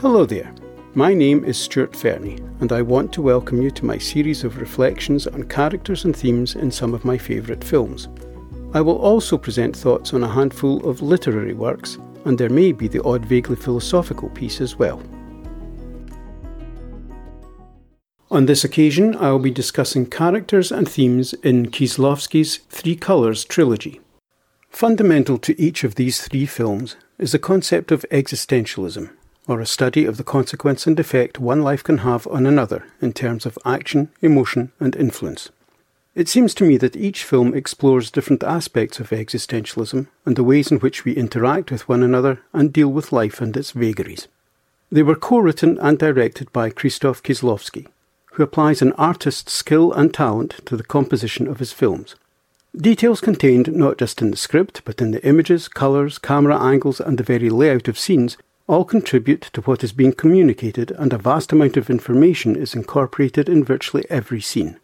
Hello there. My name is Stuart Fernie, and I want to welcome you to my series of reflections on characters and themes in some of my favourite films. I will also present thoughts on a handful of literary works, and there may be the odd vaguely philosophical piece as well. On this occasion, I will be discussing characters and themes in Kieslowski's Three Colours trilogy. Fundamental to each of these three films is the concept of existentialism, or a study of the consequence and effect one life can have on another in terms of action, emotion, and influence. It seems to me that each film explores different aspects of existentialism and the ways in which we interact with one another and deal with life and its vagaries. They were co written and directed by Krzysztof Kieslowski, who applies an artist's skill and talent to the composition of his films. Details contained not just in the script, but in the images, colours, camera angles, and the very layout of scenes all contribute to what is being communicated, and a vast amount of information is incorporated in virtually every scene.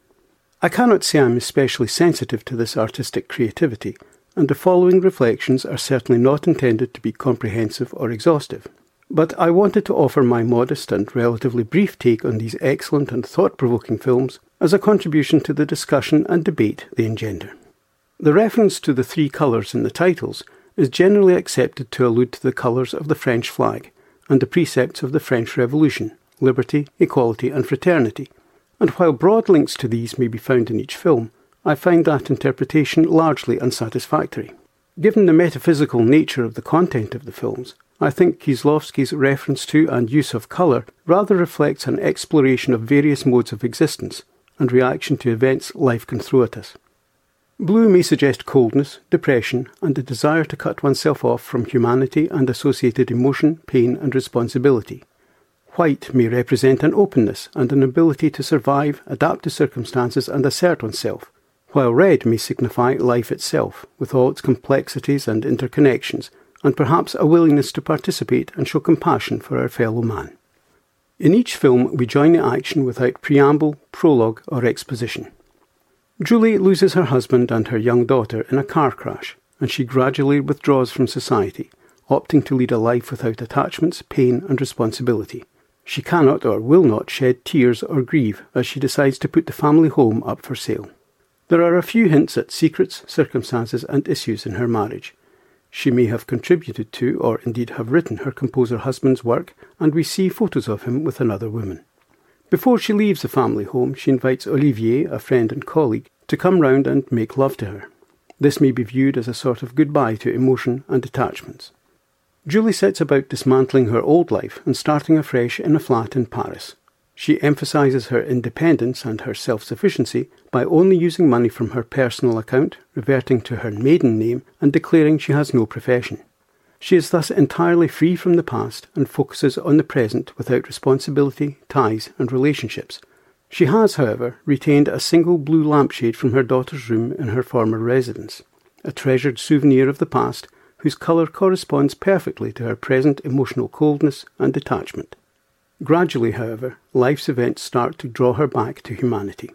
I cannot say I am especially sensitive to this artistic creativity, and the following reflections are certainly not intended to be comprehensive or exhaustive. But I wanted to offer my modest and relatively brief take on these excellent and thought provoking films as a contribution to the discussion and debate they engender. The reference to the three colours in the titles is generally accepted to allude to the colours of the French flag and the precepts of the French Revolution liberty, equality, and fraternity. And while broad links to these may be found in each film, I find that interpretation largely unsatisfactory. Given the metaphysical nature of the content of the films, I think Kieslowski's reference to and use of colour rather reflects an exploration of various modes of existence and reaction to events life can throw at us. Blue may suggest coldness, depression, and a desire to cut oneself off from humanity and associated emotion, pain, and responsibility. White may represent an openness and an ability to survive, adapt to circumstances, and assert oneself, while red may signify life itself, with all its complexities and interconnections, and perhaps a willingness to participate and show compassion for our fellow man. In each film, we join the action without preamble, prologue, or exposition. Julie loses her husband and her young daughter in a car crash, and she gradually withdraws from society, opting to lead a life without attachments, pain, and responsibility. She cannot or will not shed tears or grieve as she decides to put the family home up for sale. There are a few hints at secrets, circumstances, and issues in her marriage. She may have contributed to, or indeed have written, her composer husband's work, and we see photos of him with another woman. Before she leaves the family home, she invites Olivier, a friend and colleague, to come round and make love to her. This may be viewed as a sort of goodbye to emotion and attachments. Julie sets about dismantling her old life and starting afresh in a flat in Paris. She emphasises her independence and her self sufficiency by only using money from her personal account, reverting to her maiden name, and declaring she has no profession. She is thus entirely free from the past and focuses on the present without responsibility, ties, and relationships. She has, however, retained a single blue lampshade from her daughter's room in her former residence, a treasured souvenir of the past whose colour corresponds perfectly to her present emotional coldness and detachment. Gradually, however, life's events start to draw her back to humanity.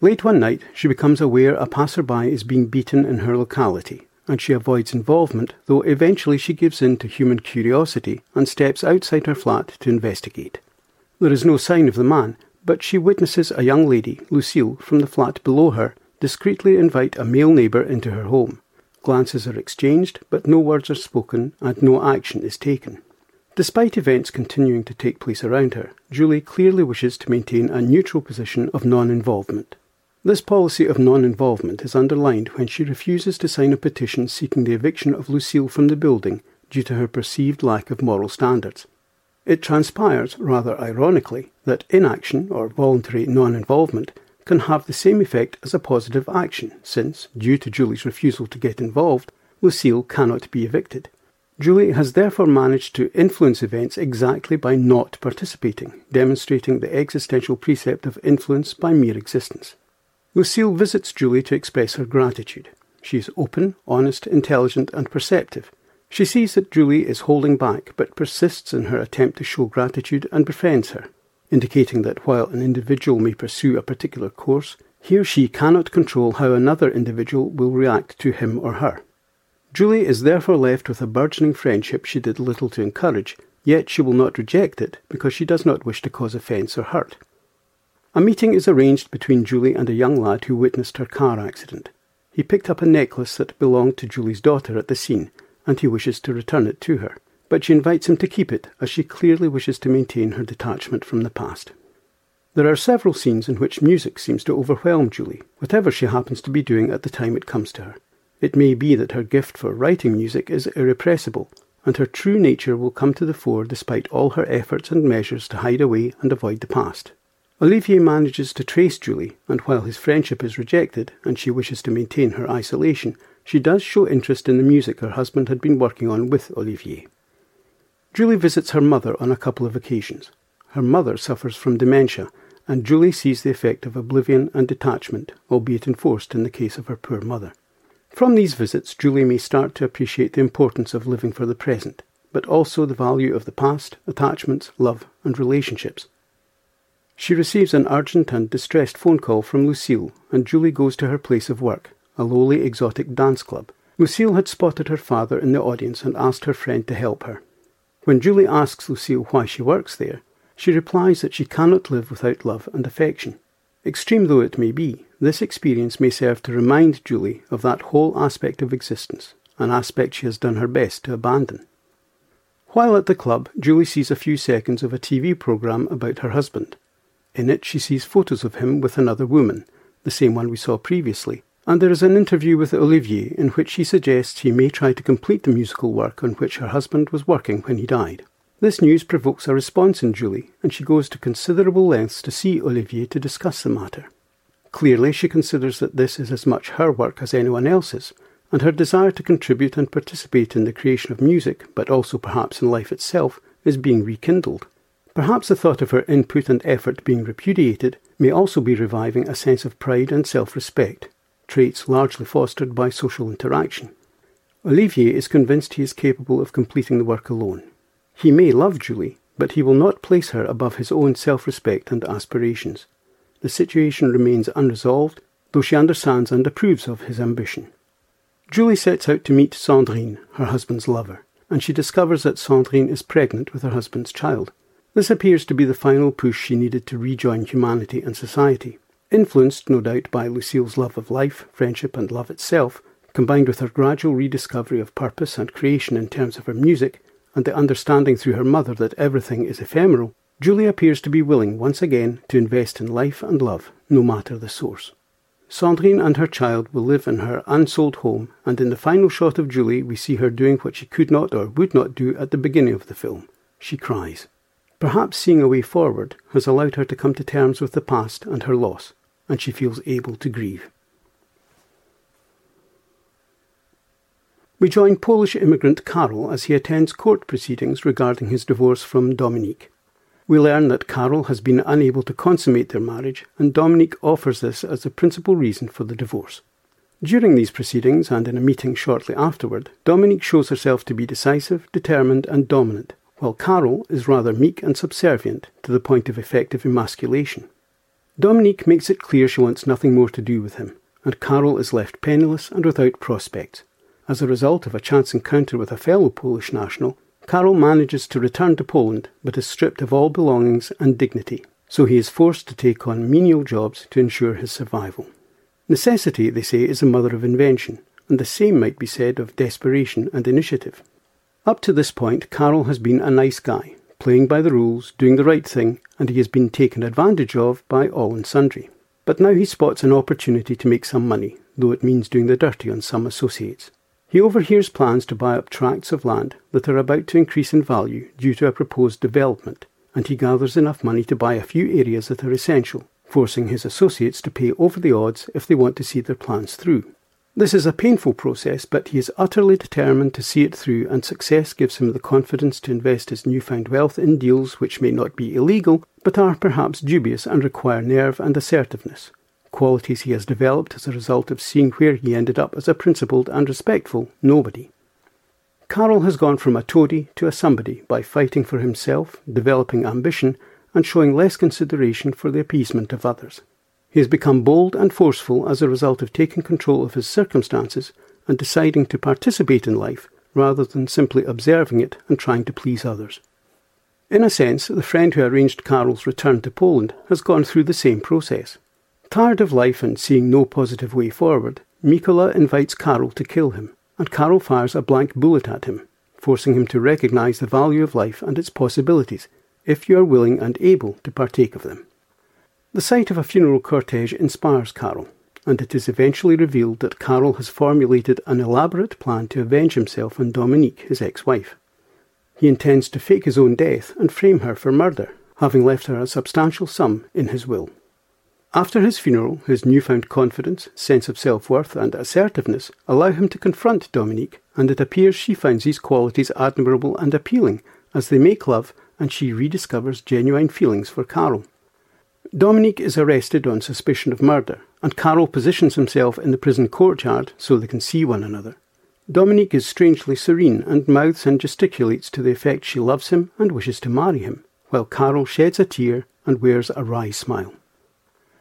Late one night, she becomes aware a passer-by is being beaten in her locality and she avoids involvement, though eventually she gives in to human curiosity and steps outside her flat to investigate. There is no sign of the man, but she witnesses a young lady, Lucille, from the flat below her, discreetly invite a male neighbour into her home. Glances are exchanged, but no words are spoken and no action is taken. Despite events continuing to take place around her, Julie clearly wishes to maintain a neutral position of non involvement. This policy of non involvement is underlined when she refuses to sign a petition seeking the eviction of Lucille from the building due to her perceived lack of moral standards. It transpires, rather ironically, that inaction or voluntary non involvement can have the same effect as a positive action, since, due to Julie's refusal to get involved, Lucille cannot be evicted. Julie has therefore managed to influence events exactly by not participating, demonstrating the existential precept of influence by mere existence. Lucille visits Julie to express her gratitude. She is open, honest, intelligent, and perceptive. She sees that Julie is holding back, but persists in her attempt to show gratitude and befriends her, indicating that while an individual may pursue a particular course, he or she cannot control how another individual will react to him or her. Julie is therefore left with a burgeoning friendship she did little to encourage, yet she will not reject it because she does not wish to cause offence or hurt. A meeting is arranged between Julie and a young lad who witnessed her car accident. He picked up a necklace that belonged to Julie's daughter at the scene, and he wishes to return it to her. But she invites him to keep it, as she clearly wishes to maintain her detachment from the past. There are several scenes in which music seems to overwhelm Julie, whatever she happens to be doing at the time it comes to her. It may be that her gift for writing music is irrepressible, and her true nature will come to the fore despite all her efforts and measures to hide away and avoid the past. Olivier manages to trace Julie, and while his friendship is rejected and she wishes to maintain her isolation, she does show interest in the music her husband had been working on with Olivier. Julie visits her mother on a couple of occasions. Her mother suffers from dementia, and Julie sees the effect of oblivion and detachment, albeit enforced in the case of her poor mother. From these visits, Julie may start to appreciate the importance of living for the present, but also the value of the past, attachments, love, and relationships. She receives an urgent and distressed phone call from Lucille, and Julie goes to her place of work, a lowly exotic dance club. Lucille had spotted her father in the audience and asked her friend to help her. When Julie asks Lucille why she works there, she replies that she cannot live without love and affection. Extreme though it may be, this experience may serve to remind Julie of that whole aspect of existence, an aspect she has done her best to abandon. While at the club, Julie sees a few seconds of a TV programme about her husband. In it, she sees photos of him with another woman, the same one we saw previously, and there is an interview with Olivier in which he suggests he may try to complete the musical work on which her husband was working when he died. This news provokes a response in Julie, and she goes to considerable lengths to see Olivier to discuss the matter. Clearly, she considers that this is as much her work as anyone else's, and her desire to contribute and participate in the creation of music, but also perhaps in life itself, is being rekindled. Perhaps the thought of her input and effort being repudiated may also be reviving a sense of pride and self respect, traits largely fostered by social interaction. Olivier is convinced he is capable of completing the work alone. He may love Julie, but he will not place her above his own self respect and aspirations. The situation remains unresolved, though she understands and approves of his ambition. Julie sets out to meet Sandrine, her husband's lover, and she discovers that Sandrine is pregnant with her husband's child. This appears to be the final push she needed to rejoin humanity and society. Influenced, no doubt, by Lucille's love of life, friendship, and love itself, combined with her gradual rediscovery of purpose and creation in terms of her music, and the understanding through her mother that everything is ephemeral, Julie appears to be willing once again to invest in life and love, no matter the source. Sandrine and her child will live in her unsold home, and in the final shot of Julie, we see her doing what she could not or would not do at the beginning of the film. She cries. Perhaps seeing a way forward has allowed her to come to terms with the past and her loss, and she feels able to grieve. We join Polish immigrant Karol as he attends court proceedings regarding his divorce from Dominique. We learn that Karol has been unable to consummate their marriage, and Dominique offers this as the principal reason for the divorce. During these proceedings, and in a meeting shortly afterward, Dominique shows herself to be decisive, determined, and dominant, while Karol is rather meek and subservient to the point of effective emasculation. Dominique makes it clear she wants nothing more to do with him, and Karol is left penniless and without prospects. As a result of a chance encounter with a fellow Polish national, Karol manages to return to Poland but is stripped of all belongings and dignity, so he is forced to take on menial jobs to ensure his survival. Necessity, they say, is the mother of invention, and the same might be said of desperation and initiative. Up to this point, Karol has been a nice guy, playing by the rules, doing the right thing, and he has been taken advantage of by all and sundry. But now he spots an opportunity to make some money, though it means doing the dirty on some associates. He overhears plans to buy up tracts of land that are about to increase in value due to a proposed development, and he gathers enough money to buy a few areas that are essential, forcing his associates to pay over the odds if they want to see their plans through. This is a painful process, but he is utterly determined to see it through, and success gives him the confidence to invest his newfound wealth in deals which may not be illegal, but are perhaps dubious and require nerve and assertiveness qualities he has developed as a result of seeing where he ended up as a principled and respectful nobody. Karol has gone from a toady to a somebody by fighting for himself, developing ambition, and showing less consideration for the appeasement of others. He has become bold and forceful as a result of taking control of his circumstances and deciding to participate in life rather than simply observing it and trying to please others. In a sense, the friend who arranged Karol's return to Poland has gone through the same process. Tired of life and seeing no positive way forward, Mikola invites Karol to kill him, and Karol fires a blank bullet at him, forcing him to recognize the value of life and its possibilities, if you are willing and able to partake of them. The sight of a funeral cortege inspires Karol, and it is eventually revealed that Karol has formulated an elaborate plan to avenge himself on Dominique, his ex wife. He intends to fake his own death and frame her for murder, having left her a substantial sum in his will. After his funeral, his newfound confidence, sense of self worth, and assertiveness allow him to confront Dominique, and it appears she finds these qualities admirable and appealing as they make love and she rediscovers genuine feelings for Karol. Dominique is arrested on suspicion of murder, and Karol positions himself in the prison courtyard so they can see one another. Dominique is strangely serene and mouths and gesticulates to the effect she loves him and wishes to marry him, while Karol sheds a tear and wears a wry smile.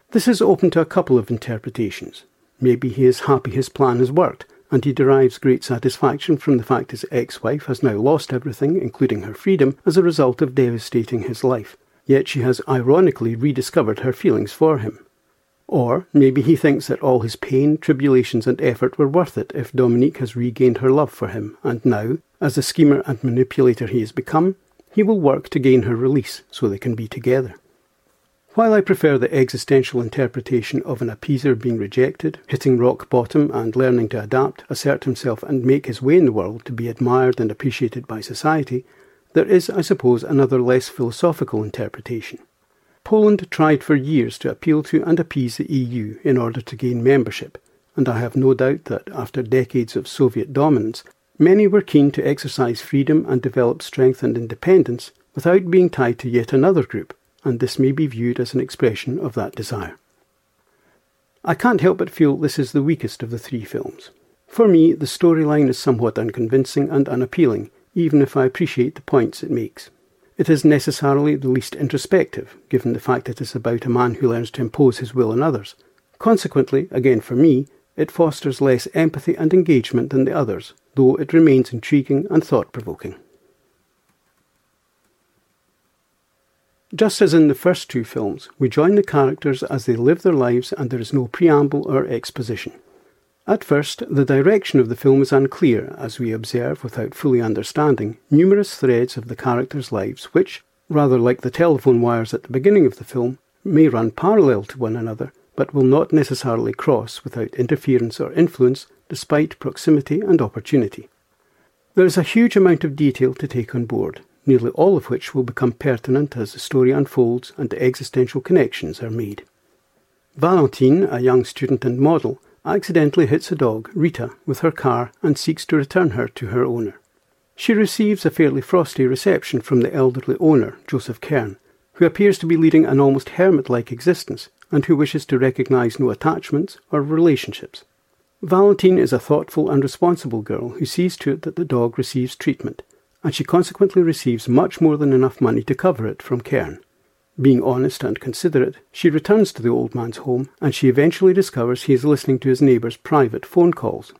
This is open to a couple of interpretations. Maybe he is happy his plan has worked, and he derives great satisfaction from the fact his ex wife has now lost everything, including her freedom, as a result of devastating his life. Yet she has ironically rediscovered her feelings for him. Or maybe he thinks that all his pain, tribulations, and effort were worth it if Dominique has regained her love for him, and now, as the schemer and manipulator he has become, he will work to gain her release so they can be together. While I prefer the existential interpretation of an appeaser being rejected, hitting rock bottom and learning to adapt, assert himself, and make his way in the world to be admired and appreciated by society, there is, I suppose, another less philosophical interpretation. Poland tried for years to appeal to and appease the EU in order to gain membership, and I have no doubt that after decades of Soviet dominance, many were keen to exercise freedom and develop strength and independence without being tied to yet another group, and this may be viewed as an expression of that desire. I can't help but feel this is the weakest of the three films. For me, the storyline is somewhat unconvincing and unappealing, even if I appreciate the points it makes. It is necessarily the least introspective, given the fact it is about a man who learns to impose his will on others. Consequently, again for me, it fosters less empathy and engagement than the others, though it remains intriguing and thought provoking. Just as in the first two films, we join the characters as they live their lives and there is no preamble or exposition. At first, the direction of the film is unclear as we observe, without fully understanding, numerous threads of the characters' lives which, rather like the telephone wires at the beginning of the film, may run parallel to one another, but will not necessarily cross without interference or influence, despite proximity and opportunity. There is a huge amount of detail to take on board, nearly all of which will become pertinent as the story unfolds and the existential connections are made. Valentine, a young student and model, accidentally hits a dog, Rita, with her car and seeks to return her to her owner. She receives a fairly frosty reception from the elderly owner, Joseph Kern, who appears to be leading an almost hermit like existence and who wishes to recognize no attachments or relationships. Valentine is a thoughtful and responsible girl who sees to it that the dog receives treatment, and she consequently receives much more than enough money to cover it from Kern. Being honest and considerate, she returns to the old man's home and she eventually discovers he is listening to his neighbour's private phone calls.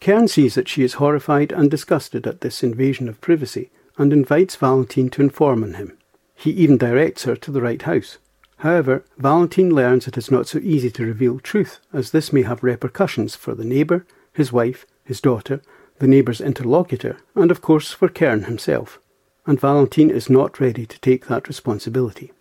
Kern sees that she is horrified and disgusted at this invasion of privacy and invites Valentine to inform on him. He even directs her to the right house. However, Valentine learns it is not so easy to reveal truth, as this may have repercussions for the neighbour, his wife, his daughter, the neighbour's interlocutor, and of course for Kern himself. And Valentine is not ready to take that responsibility.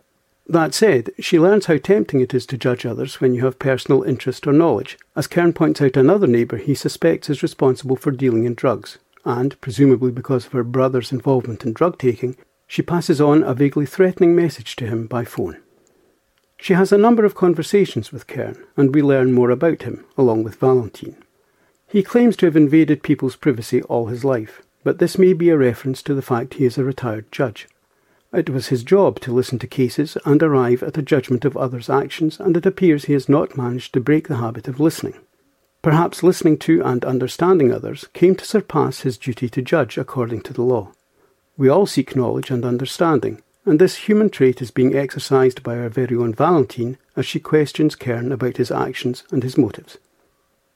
That said, she learns how tempting it is to judge others when you have personal interest or knowledge, as Kern points out another neighbour he suspects is responsible for dealing in drugs, and, presumably because of her brother's involvement in drug taking, she passes on a vaguely threatening message to him by phone. She has a number of conversations with Kern, and we learn more about him, along with Valentine. He claims to have invaded people's privacy all his life, but this may be a reference to the fact he is a retired judge. It was his job to listen to cases and arrive at a judgment of others' actions, and it appears he has not managed to break the habit of listening. Perhaps listening to and understanding others came to surpass his duty to judge according to the law. We all seek knowledge and understanding, and this human trait is being exercised by our very own Valentine as she questions Kern about his actions and his motives.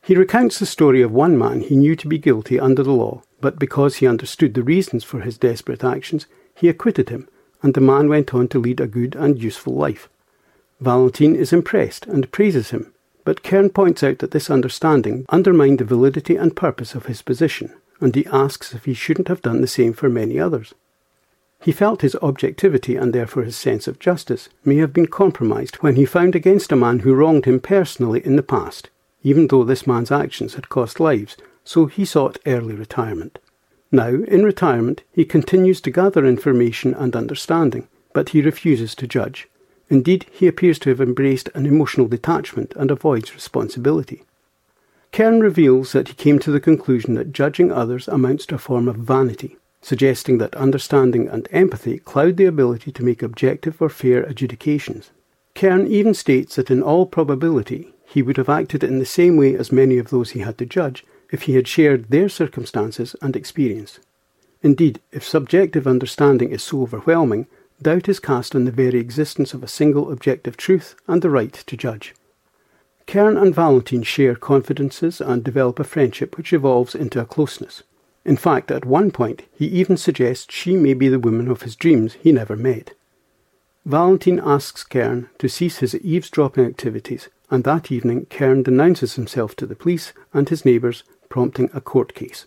He recounts the story of one man he knew to be guilty under the law, but because he understood the reasons for his desperate actions, he acquitted him and the man went on to lead a good and useful life. Valentine is impressed and praises him, but Kern points out that this understanding undermined the validity and purpose of his position, and he asks if he shouldn't have done the same for many others. He felt his objectivity and therefore his sense of justice may have been compromised when he found against a man who wronged him personally in the past, even though this man's actions had cost lives, so he sought early retirement. Now, in retirement, he continues to gather information and understanding, but he refuses to judge. Indeed, he appears to have embraced an emotional detachment and avoids responsibility. Kern reveals that he came to the conclusion that judging others amounts to a form of vanity, suggesting that understanding and empathy cloud the ability to make objective or fair adjudications. Kern even states that in all probability he would have acted in the same way as many of those he had to judge if he had shared their circumstances and experience. Indeed, if subjective understanding is so overwhelming, doubt is cast on the very existence of a single objective truth and the right to judge. Kern and Valentine share confidences and develop a friendship which evolves into a closeness. In fact, at one point, he even suggests she may be the woman of his dreams he never met. Valentine asks Kern to cease his eavesdropping activities, and that evening Kern denounces himself to the police and his neighbours, prompting a court case.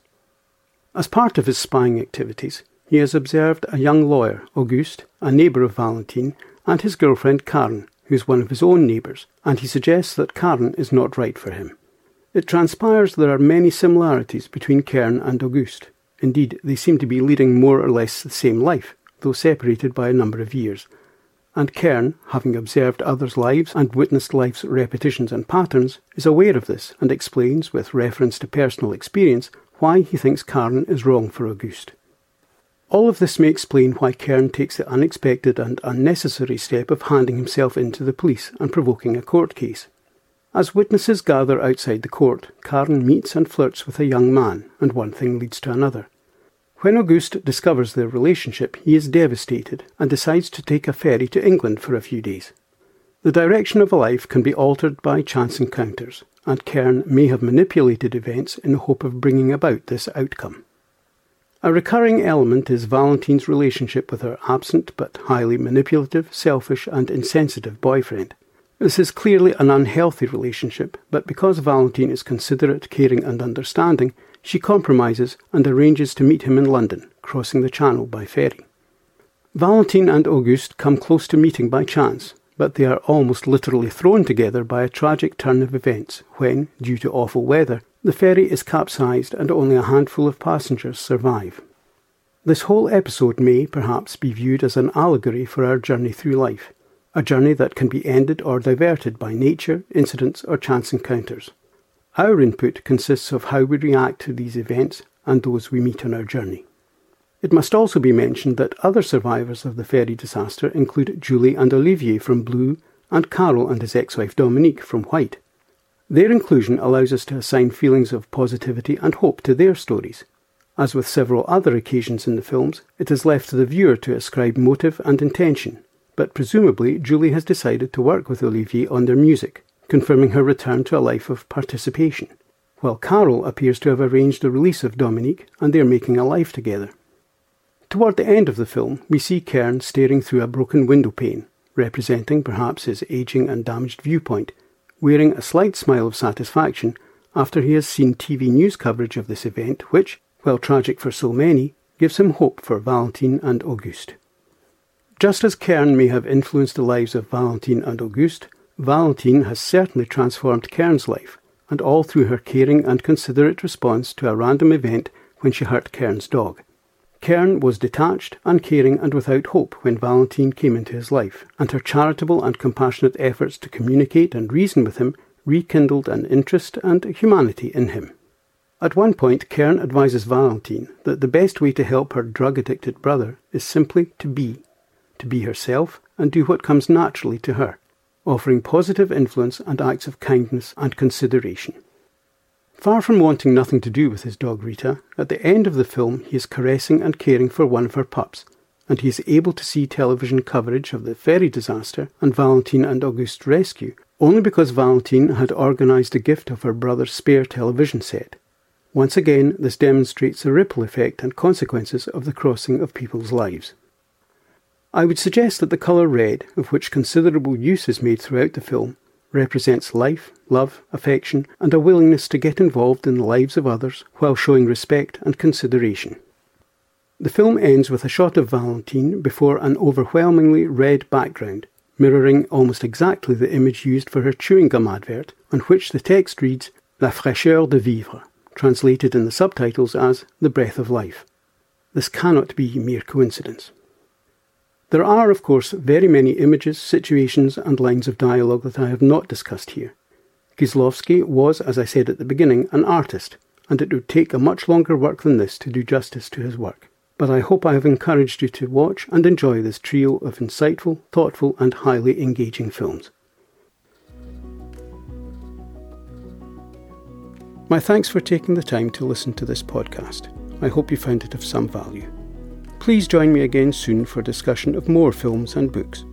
As part of his spying activities, he has observed a young lawyer, Auguste, a neighbour of Valentine, and his girlfriend Karen, who is one of his own neighbours, and he suggests that Karen is not right for him. It transpires there are many similarities between Kern and Auguste. Indeed, they seem to be leading more or less the same life, though separated by a number of years. And Kern, having observed others' lives and witnessed life's repetitions and patterns, is aware of this and explains, with reference to personal experience, why he thinks Karen is wrong for Auguste. All of this may explain why Kern takes the unexpected and unnecessary step of handing himself in to the police and provoking a court case. As witnesses gather outside the court, Karen meets and flirts with a young man, and one thing leads to another. When Auguste discovers their relationship, he is devastated and decides to take a ferry to England for a few days. The direction of a life can be altered by chance encounters, and Kern may have manipulated events in the hope of bringing about this outcome. A recurring element is Valentine's relationship with her absent but highly manipulative, selfish, and insensitive boyfriend. This is clearly an unhealthy relationship, but because Valentine is considerate, caring, and understanding, she compromises and arranges to meet him in London, crossing the Channel by ferry. Valentine and Auguste come close to meeting by chance, but they are almost literally thrown together by a tragic turn of events when, due to awful weather, the ferry is capsized and only a handful of passengers survive. This whole episode may, perhaps, be viewed as an allegory for our journey through life, a journey that can be ended or diverted by nature, incidents, or chance encounters. Our input consists of how we react to these events and those we meet on our journey. It must also be mentioned that other survivors of the ferry disaster include Julie and Olivier from Blue and Karol and his ex wife Dominique from White. Their inclusion allows us to assign feelings of positivity and hope to their stories. As with several other occasions in the films, it is left to the viewer to ascribe motive and intention, but presumably Julie has decided to work with Olivier on their music, confirming her return to a life of participation, while Karol appears to have arranged the release of Dominique and they are making a life together. Toward the end of the film, we see Kern staring through a broken window pane, representing perhaps his aging and damaged viewpoint, wearing a slight smile of satisfaction after he has seen TV news coverage of this event, which, while tragic for so many, gives him hope for Valentine and Auguste. Just as Kern may have influenced the lives of Valentine and Auguste, Valentine has certainly transformed Kern's life, and all through her caring and considerate response to a random event when she hurt Kern's dog. Kern was detached, uncaring, and without hope when Valentine came into his life, and her charitable and compassionate efforts to communicate and reason with him rekindled an interest and humanity in him. At one point, Kern advises Valentine that the best way to help her drug addicted brother is simply to be, to be herself and do what comes naturally to her, offering positive influence and acts of kindness and consideration. Far from wanting nothing to do with his dog Rita, at the end of the film he is caressing and caring for one of her pups, and he is able to see television coverage of the ferry disaster and Valentine and Auguste's rescue only because Valentine had organised a gift of her brother's spare television set. Once again, this demonstrates the ripple effect and consequences of the crossing of people's lives. I would suggest that the colour red, of which considerable use is made throughout the film, represents life, love, affection, and a willingness to get involved in the lives of others while showing respect and consideration. The film ends with a shot of Valentine before an overwhelmingly red background, mirroring almost exactly the image used for her chewing gum advert, on which the text reads La fraîcheur de vivre, translated in the subtitles as The Breath of Life. This cannot be mere coincidence. There are, of course, very many images, situations, and lines of dialogue that I have not discussed here. Kieslowski was, as I said at the beginning, an artist, and it would take a much longer work than this to do justice to his work. But I hope I have encouraged you to watch and enjoy this trio of insightful, thoughtful, and highly engaging films. My thanks for taking the time to listen to this podcast. I hope you found it of some value. Please join me again soon for discussion of more films and books.